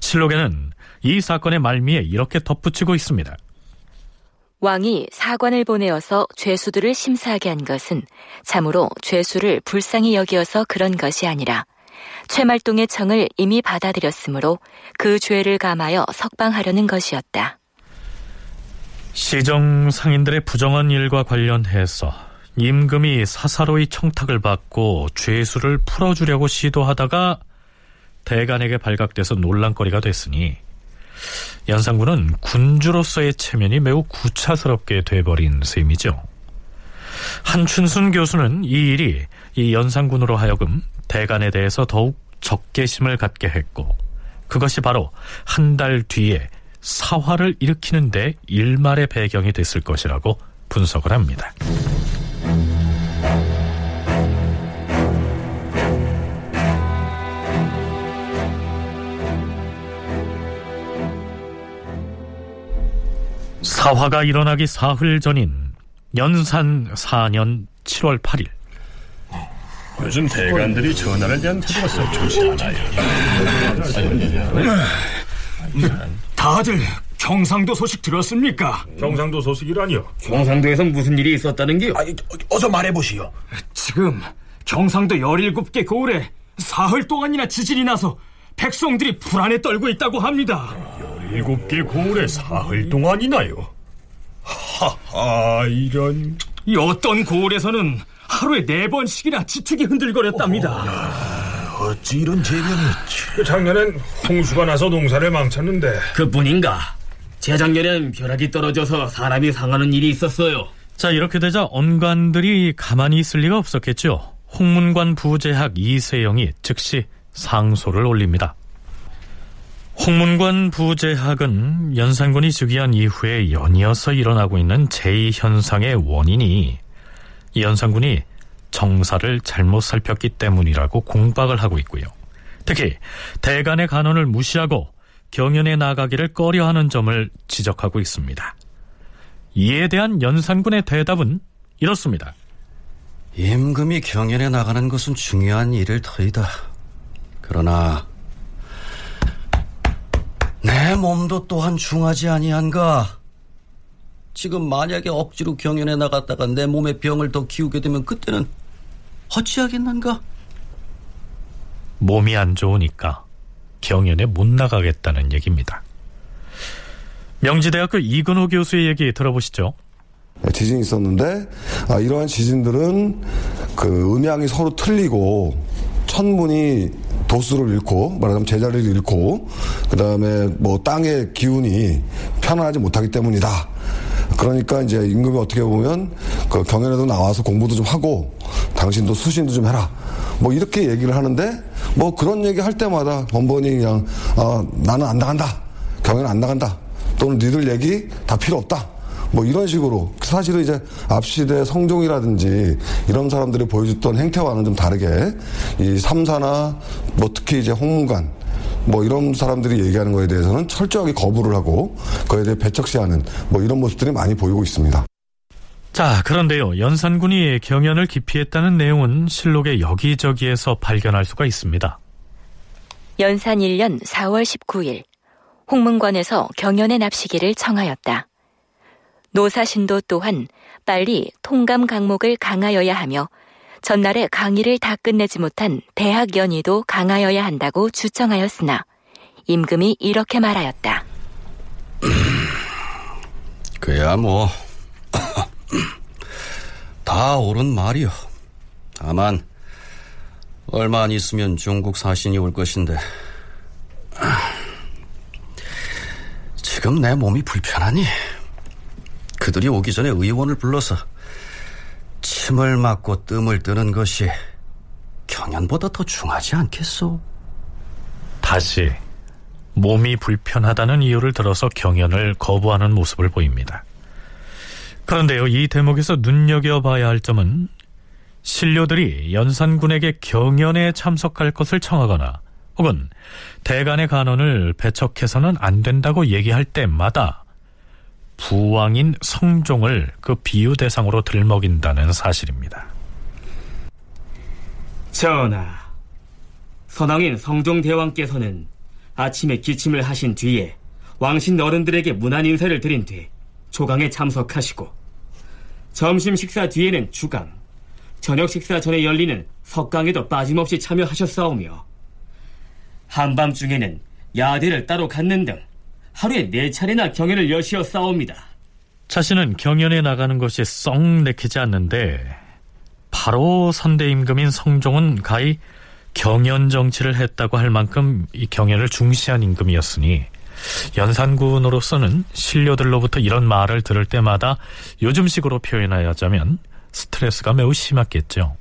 실록에는 이 사건의 말미에 이렇게 덧붙이고 있습니다. 왕이 사관을 보내어서 죄수들을 심사하게 한 것은 참으로 죄수를 불쌍히 여기어서 그런 것이 아니라 최말동의 청을 이미 받아들였으므로 그 죄를 감하여 석방하려는 것이었다. 시정 상인들의 부정한 일과 관련해서 임금이 사사로이 청탁을 받고 죄수를 풀어주려고 시도하다가 대간에게 발각돼서 논란거리가 됐으니 연산군은 군주로서의 체면이 매우 구차스럽게 돼버린 셈이죠. 한춘순 교수는 이 일이 이 연산군으로 하여금 대간에 대해서 더욱 적개심을 갖게 했고 그것이 바로 한 달 뒤에 사화를 일으키는데 일말의 배경이 됐을 것이라고 분석을 합니다. 사화가 일어나기 사흘 전인 연산 4년 7월 8일 요즘 대관들이 전화를 대한 태도가 썩 좋지 않아요. 다들 경상도 소식 들었습니까? 경상도 소식이라니요? 경상도에서 무슨 일이 있었다는 게요? 아니, 어서 말해보시오. 지금 경상도 17개 고을에 사흘 동안이나 지진이 나서 백성들이 불안에 떨고 있다고 합니다. 17개 고을에 사흘 동안이나요? 하하, 이런... 이 어떤 고을에서는 하루에 네 번씩이나 지축이 흔들거렸답니다. 어, 어찌 이런 재변이 있지? 작년엔 홍수가 나서 농사를 망쳤는데 그뿐인가? 재작년엔 벼락이 떨어져서 사람이 상하는 일이 있었어요. 자 이렇게 되자 언관들이 가만히 있을 리가 없었겠죠. 홍문관 부재학 이세영이 즉시 상소를 올립니다. 홍문관 부재학은 연산군이 즉위한 이후에 연이어서 일어나고 있는 제2현상의 원인이 연산군이 정사를 잘못 살폈기 때문이라고 공박을 하고 있고요. 특히 대간의 간언을 무시하고 경연에 나가기를 꺼려하는 점을 지적하고 있습니다. 이에 대한 연산군의 대답은 이렇습니다. 임금이 경연에 나가는 것은 중요한 일을 터이다. 그러나 내 몸도 또한 중하지 아니한가? 지금 만약에 억지로 경연에 나갔다가 내 몸의 병을 더 키우게 되면 그때는 어찌하겠는가? 몸이 안 좋으니까 경연에 못 나가겠다는 얘기입니다. 명지대학교 이근호 교수의 얘기 들어보시죠. 지진이 있었는데 아, 이러한 지진들은 그 음양이 서로 틀리고 천문이 도수를 잃고 말하자면 제자리를 잃고 그 다음에 뭐 땅의 기운이 편안하지 못하기 때문이다. 그러니까 이제 임금이 어떻게 보면 그 경연에도 나와서 공부도 좀 하고 당신도 수신도 좀 해라. 뭐 이렇게 얘기를 하는데 뭐 그런 얘기 할 때마다 번번이 그냥 아 나는 안 나간다. 경연 안 나간다. 또는 니들 얘기 다 필요 없다. 뭐 이런 식으로 사실은 이제 앞시대 성종이라든지 이런 사람들이 보여줬던 행태와는 좀 다르게 이 삼사나 뭐 특히 이제 홍문관 뭐 이런 사람들이 얘기하는 거에 대해서는 철저하게 거부를 하고 그에 대해 배척시하는 뭐 이런 모습들이 많이 보이고 있습니다. 자, 그런데요. 연산군이 경연을 기피했다는 내용은 실록의 여기저기에서 발견할 수가 있습니다. 연산 1년 4월 19일 홍문관에서 경연의 납시기를 청하였다. 노사신도 또한 빨리 통감 강목을 강하여야 하며 전날에 강의를 다 끝내지 못한 대학 연의도 강하여야 한다고 주청하였으나 임금이 이렇게 말하였다. 그야 뭐, 다 옳은 말이요. 다만, 얼마 안 있으면 중국 사신이 올 것인데, 지금 내 몸이 불편하니, 그들이 오기 전에 의원을 불러서 침을 맞고 뜸을 뜨는 것이 경연보다 더 중하지 않겠소? 다시 몸이 불편하다는 이유를 들어서 경연을 거부하는 모습을 보입니다. 그런데요, 이 대목에서 눈여겨봐야 할 점은 신료들이 연산군에게 경연에 참석할 것을 청하거나 혹은 대간의 간언을 배척해서는 안 된다고 얘기할 때마다 부왕인 성종을 그 비유 대상으로 들먹인다는 사실입니다. 전하, 선왕인 성종대왕께서는 아침에 기침을 하신 뒤에 왕신 어른들에게 문안 인사를 드린 뒤 조강에 참석하시고 점심 식사 뒤에는 주강, 저녁 식사 전에 열리는 석강에도 빠짐없이 참여하셨사오며 한밤중에는 야대를 따로 갖는 등 하루에 네 차례나 경연을 여시어 싸웁니다. 자신은 경연에 나가는 것이 썩 내키지 않는데 바로 선대 임금인 성종은 가히 경연 정치를 했다고 할 만큼 이 경연을 중시한 임금이었으니 연산군으로서는 신료들로부터 이런 말을 들을 때마다 요즘식으로 표현하자면 스트레스가 매우 심했겠죠.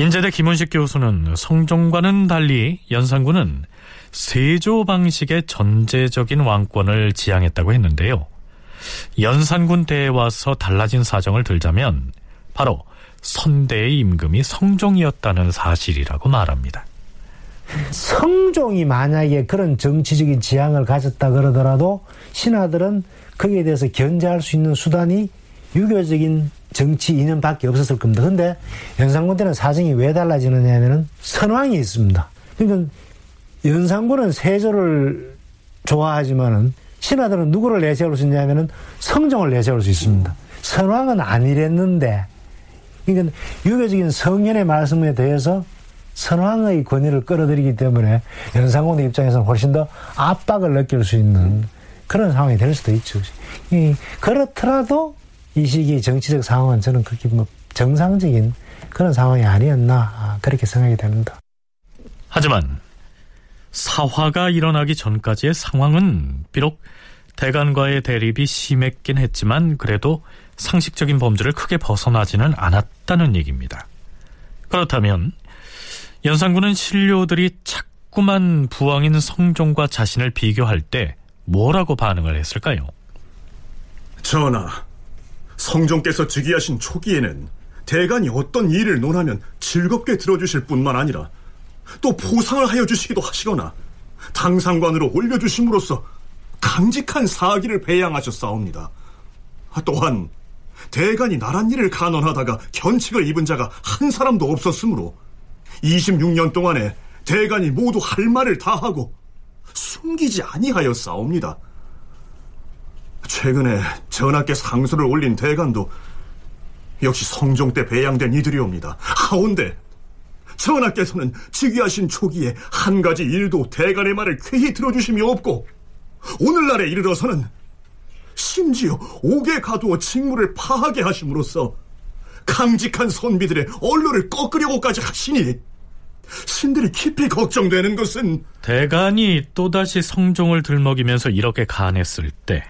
인제대 김원식 교수는 성종과는 달리 연산군은 세조 방식의 전제적인 왕권을 지향했다고 했는데요. 연산군 때에 와서 달라진 사정을 들자면 바로 선대의 임금이 성종이었다는 사실이라고 말합니다. 성종이 만약에 그런 정치적인 지향을 가졌다 그러더라도 신하들은 거기에 대해서 견제할 수 있는 수단이 유교적인 정치 이념밖에 없었을 겁니다. 근데 연산군 때는 사정이 왜 달라지느냐 하면은 선왕이 있습니다. 그러니까 연산군은 세조를 좋아하지만은 신하들은 누구를 내세울 수 있냐면은 성종을 내세울 수 있습니다. 선왕은 아니랬는데 그러니까 유교적인 성년의 말씀에 대해서 선왕의 권위를 끌어들이기 때문에 연산군의 입장에서는 훨씬 더 압박을 느낄 수 있는 그런 상황이 될 수도 있죠. 그렇더라도 이 시기 정치적 상황은 저는 그렇게 뭐 정상적인 그런 상황이 아니었나 그렇게 생각이 됩니다. 하지만 사화가 일어나기 전까지의 상황은 비록 대간과의 대립이 심했긴 했지만 그래도 상식적인 범주를 크게 벗어나지는 않았다는 얘기입니다. 그렇다면 연산군은 신료들이 자꾸만 부왕인 성종과 자신을 비교할 때 뭐라고 반응을 했을까요? 전하, 성종께서 즉위하신 초기에는 대간이 어떤 일을 논하면 즐겁게 들어주실 뿐만 아니라 또 보상을 하여 주시기도 하시거나 당상관으로 올려주심으로써 강직한 사기를 배양하셨사옵니다. 또한 대간이 나란 일을 간언하다가 견책을 입은 자가 한 사람도 없었으므로 26년 동안에 대간이 모두 할 말을 다 하고 숨기지 아니하였사옵니다. 최근에 전하께 상소를 올린 대관도 역시 성종 때 배양된 이들이옵니다. 하온데 전하께서는 즉위하신 초기에 한 가지 일도 대간의 말을 쾌히 들어주심이 없고 오늘날에 이르러서는 심지어 옥에 가두어 직무를 파하게 하심으로써 강직한 선비들의 언론을 꺾으려고까지 하시니 신들이 깊이 걱정되는 것은 대간이 또다시 성종을 들먹이면서 이렇게 간했을 때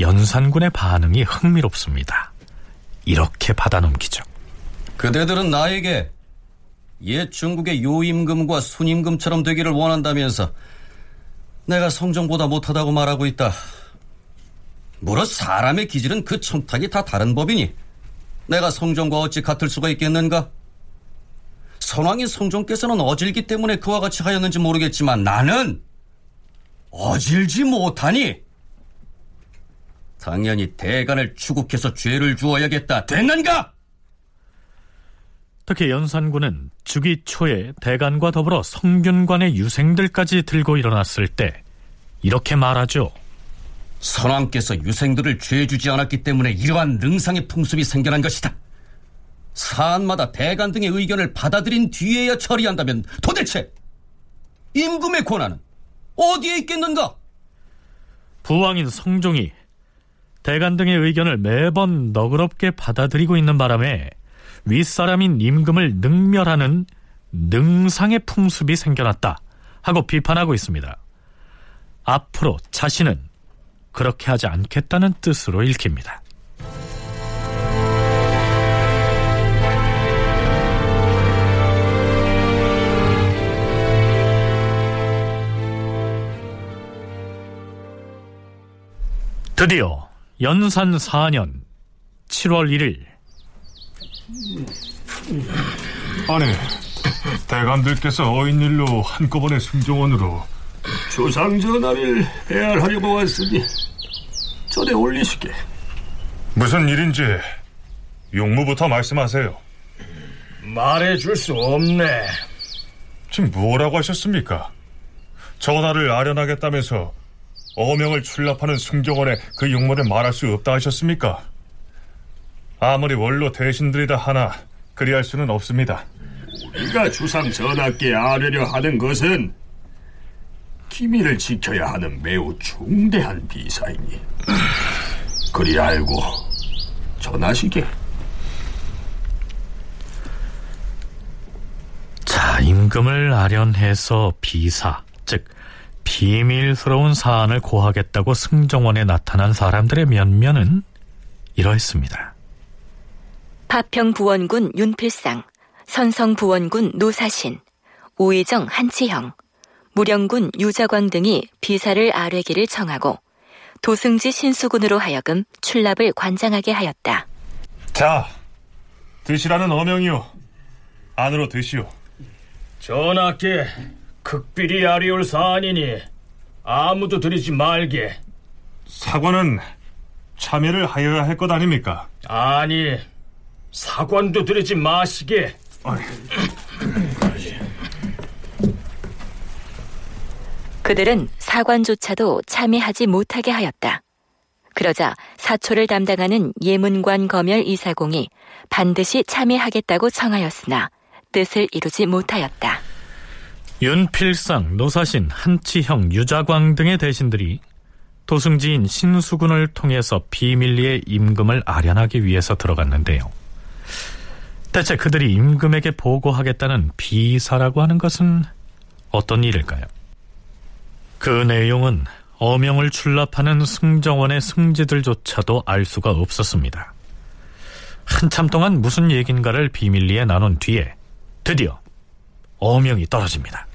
연산군의 반응이 흥미롭습니다. 이렇게 받아넘기죠. 그대들은 나에게 옛 중국의 요임금과 순임금처럼 되기를 원한다면서 내가 성종보다 못하다고 말하고 있다. 물어 사람의 기질은 그 청탁이 다 다른 법이니 내가 성종과 어찌 같을 수가 있겠는가? 선왕인 성종께서는 어질기 때문에 그와 같이 하였는지 모르겠지만 나는 어질지 못하니 당연히 대간을 추국해서 죄를 주어야겠다. 됐는가? 특히 연산군은 주기 초에 대간과 더불어 성균관의 유생들까지 들고 일어났을 때 이렇게 말하죠. 선왕께서 유생들을 죄 주지 않았기 때문에 이러한 능상의 풍습이 생겨난 것이다. 사안마다 대간 등의 의견을 받아들인 뒤에야 처리한다면 도대체 임금의 권한은 어디에 있겠는가? 부왕인 성종이 대간 등의 의견을 매번 너그럽게 받아들이고 있는 바람에 윗사람인 임금을 능멸하는 능상의 풍습이 생겨났다 하고 비판하고 있습니다. 앞으로 자신은 그렇게 하지 않겠다는 뜻으로 읽힙니다. 드디어 연산 4년 7월 1일 아니, 대감들께서 어인일로 한꺼번에 승정원으로 조상 전하를 배알하려고 왔으니 전에 올리시게. 무슨 일인지 용무부터 말씀하세요. 말해줄 수 없네. 지금 뭐라고 하셨습니까? 전하를 아련하겠다면서 어명을 출납하는 승정원에 그 용모를 말할 수 없다 하셨습니까? 아무리 원로 대신들이다 하나 그리할 수는 없습니다. 우리가 주상 전하께 아뢰려 하는 것은 기밀을 지켜야 하는 매우 중대한 비사이니 그리 알고 전하시게. 자, 임금을 아련해서 비사, 즉 비밀스러운 사안을 고하겠다고 승정원에 나타난 사람들의 면면은 이러했습니다. 파평부원군 윤필상, 선성부원군 노사신, 오의정 한치형, 무령군 유자광 등이 비사를 아뢰기를 청하고 도승지 신수군으로 하여금 출납을 관장하게 하였다. 자, 드시라는 어명이요. 안으로 드시오. 전하께 극비리 아리올 사안이니 아무도 드리지 말게. 사관은 참여를 하여야 할 것 아닙니까? 아니, 사관도 드리지 마시게. 그들은 사관조차도 참여하지 못하게 하였다. 그러자 사초를 담당하는 예문관 검열 이사공이 반드시 참여하겠다고 청하였으나 뜻을 이루지 못하였다. 윤필상, 노사신, 한치형, 유자광 등의 대신들이 도승지인 신수군을 통해서 비밀리에 임금을 아련하기 위해서 들어갔는데요. 대체 그들이 임금에게 보고하겠다는 비사라고 하는 것은 어떤 일일까요? 그 내용은 어명을 출납하는 승정원의 승지들조차도 알 수가 없었습니다. 한참 동안 무슨 얘긴가를 비밀리에 나눈 뒤에 드디어 어명이 떨어집니다.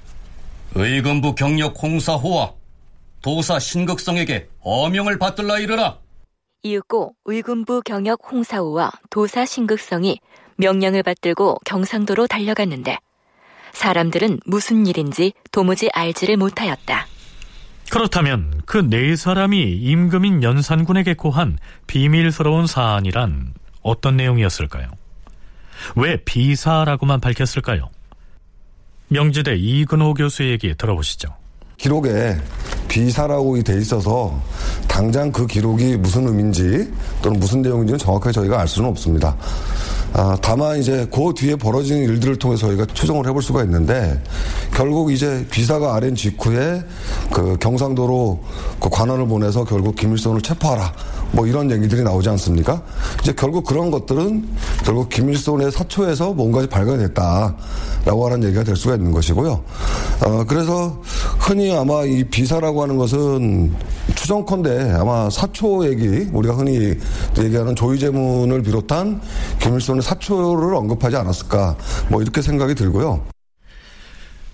의금부 경력 홍사호와 도사 신극성에게 어명을 받들라 이르라. 이윽고 의군부 경역 홍사우와 도사 신극성이 명령을 받들고 경상도로 달려갔는데 사람들은 무슨 일인지 도무지 알지를 못하였다. 그렇다면 그 네 사람이 임금인 연산군에게 고한 비밀스러운 사안이란 어떤 내용이었을까요? 왜 비사라고만 밝혔을까요? 명지대 이근호 교수의 얘기 들어보시죠. 기록에 비사라고 돼 있어서 당장 그 기록이 무슨 의미인지 또는 무슨 내용인지는 정확하게 저희가 알 수는 없습니다. 아, 다만 이제 그 뒤에 벌어지는 일들을 통해서 저희가 추정을 해볼 수가 있는데 결국 이제 비사가 아랜 직후에 그 경상도로 그 관원을 보내서 결국 김일성을 체포하라 뭐 이런 얘기들이 나오지 않습니까? 이제 결국 그런 것들은 결국 김일성의 사초에서 뭔가 발견이 됐다라고 하는 얘기가 될 수가 있는 것이고요. 어, 그래서 흔히 아마 이 비사라고 하는 것은 추정컨대 아마 사초 얘기 우리가 흔히 얘기하는 조이제문을 비롯한 김일성의 사초를 언급하지 않았을까 뭐 이렇게 생각이 들고요.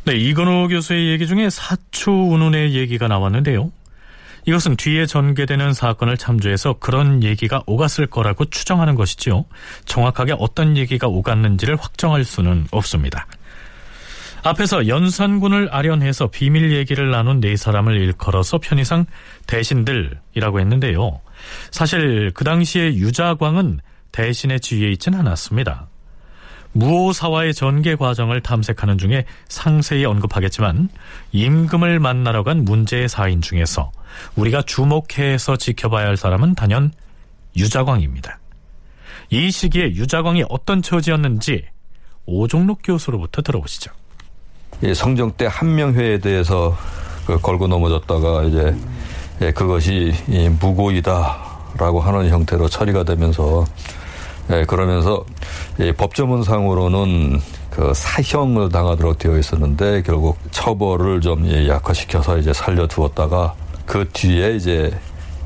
네, 이건호 교수의 얘기 중에 사초 운운의 얘기가 나왔는데요. 이것은 뒤에 전개되는 사건을 참조해서 그런 얘기가 오갔을 거라고 추정하는 것이지요. 정확하게 어떤 얘기가 오갔는지를 확정할 수는 없습니다. 앞에서 연산군을 아련해서 비밀 얘기를 나눈 네 사람을 일컬어서 편의상 대신들이라고 했는데요. 사실 그 당시에 유자광은 대신의 지위에 있진 않았습니다. 무오사와의 전개 과정을 탐색하는 중에 상세히 언급하겠지만 임금을 만나러 간 문제의 사인 중에서 우리가 주목해서 지켜봐야 할 사람은 단연 유자광입니다. 이 시기에 유자광이 어떤 처지였는지 오종록 교수로부터 들어보시죠. 예, 성정 때 한명회에 대해서 그 걸고 넘어졌다가 이제 예, 그것이 무고이다라고 하는 형태로 처리가 되면서 예, 그러면서 예, 법조문상으로는 그 사형을 당하도록 되어 있었는데 결국 처벌을 좀 예, 약화시켜서 이제 살려두었다가 그 뒤에 이제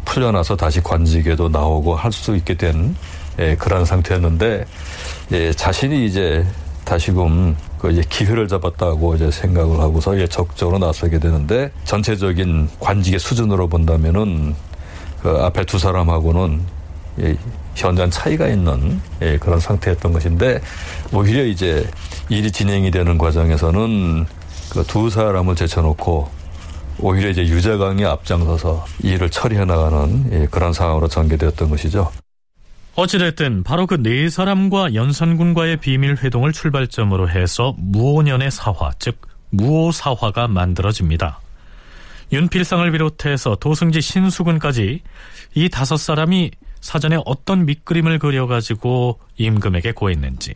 풀려나서 다시 관직에도 나오고 할 수 있게 된 예, 그런 상태였는데 예, 자신이 이제 다시금 그 이제 기회를 잡았다고 이제 생각을 하고서 이제 적극적으로 나서게 되는데 전체적인 관직의 수준으로 본다면은 그 앞에 두 사람하고는 예, 현저한 차이가 있는 예, 그런 상태였던 것인데 오히려 이제 일이 진행이 되는 과정에서는 그 두 사람을 제쳐놓고 오히려 이제 유자강이 앞장서서 일을 처리해 나가는 예, 그런 상황으로 전개되었던 것이죠. 어찌됐든 바로 그 네 사람과 연산군과의 비밀 회동을 출발점으로 해서 무오년의 사화, 즉 무오사화가 만들어집니다. 윤필상을 비롯해서 도승지 신수군까지 이 다섯 사람이 사전에 어떤 밑그림을 그려가지고 임금에게 고했는지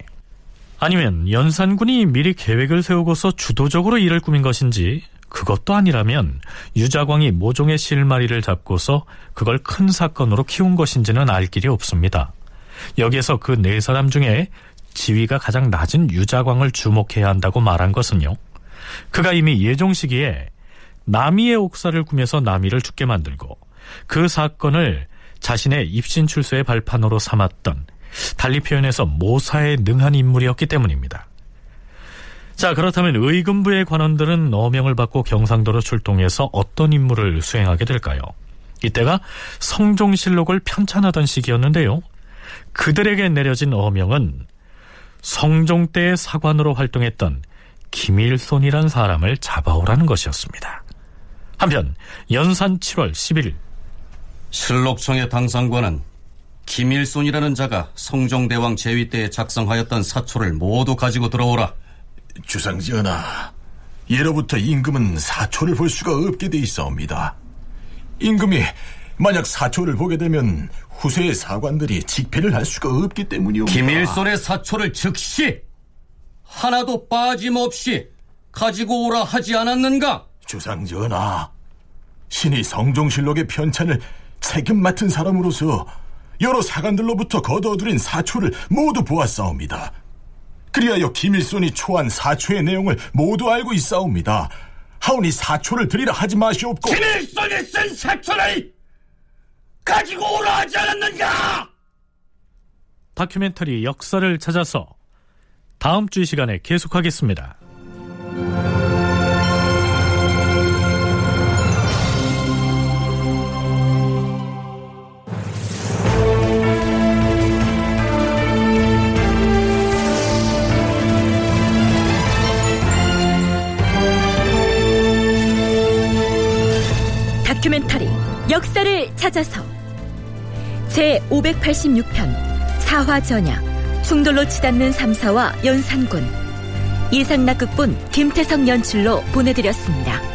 아니면 연산군이 미리 계획을 세우고서 주도적으로 일을 꾸민 것인지 그것도 아니라면 유자광이 모종의 실마리를 잡고서 그걸 큰 사건으로 키운 것인지는 알 길이 없습니다. 여기에서 그 네 사람 중에 지위가 가장 낮은 유자광을 주목해야 한다고 말한 것은요. 그가 이미 예종 시기에 남이의 옥사를 꾸며서 남이를 죽게 만들고 그 사건을 자신의 입신 출소의 발판으로 삼았던 달리 표현해서 모사에 능한 인물이었기 때문입니다. 자, 그렇다면 의금부의 관원들은 어명을 받고 경상도로 출동해서 어떤 임무를 수행하게 될까요? 이때가 성종실록을 편찬하던 시기였는데요. 그들에게 내려진 어명은 성종 때의 사관으로 활동했던 김일손이란 사람을 잡아오라는 것이었습니다. 한편 연산 7월 10일 실록청의 당상관은 김일손이라는 자가 성종대왕 제위 때에 작성하였던 사초를 모두 가지고 들어오라. 주상전하, 예로부터 임금은 사초를 볼 수가 없게 돼 있사옵니다. 임금이 만약 사초를 보게 되면 후세의 사관들이 직패를 할 수가 없기 때문이옵니다. 김일손의 사초를 즉시 하나도 빠짐없이 가지고 오라 하지 않았는가? 주상전하, 신이 성종실록의 편찬을 책임 맡은 사람으로서 여러 사관들로부터 거둬들인 사초를 모두 보았사옵니다. 그리하여 김일손이 초한 사초의 내용을 모두 알고 있사옵니다. 하오니 사초를 드리라 하지 마시옵고 김일손이 쓴 사초를 가지고 오라 하지 않았는가? 다큐멘터리 역사를 찾아서 다음 주이 시간에 계속하겠습니다. 역사를 찾아서 제 586편 사화전야 충돌로 치닫는 삼사와 연산군 이상락극본 김태성 연출로 보내드렸습니다.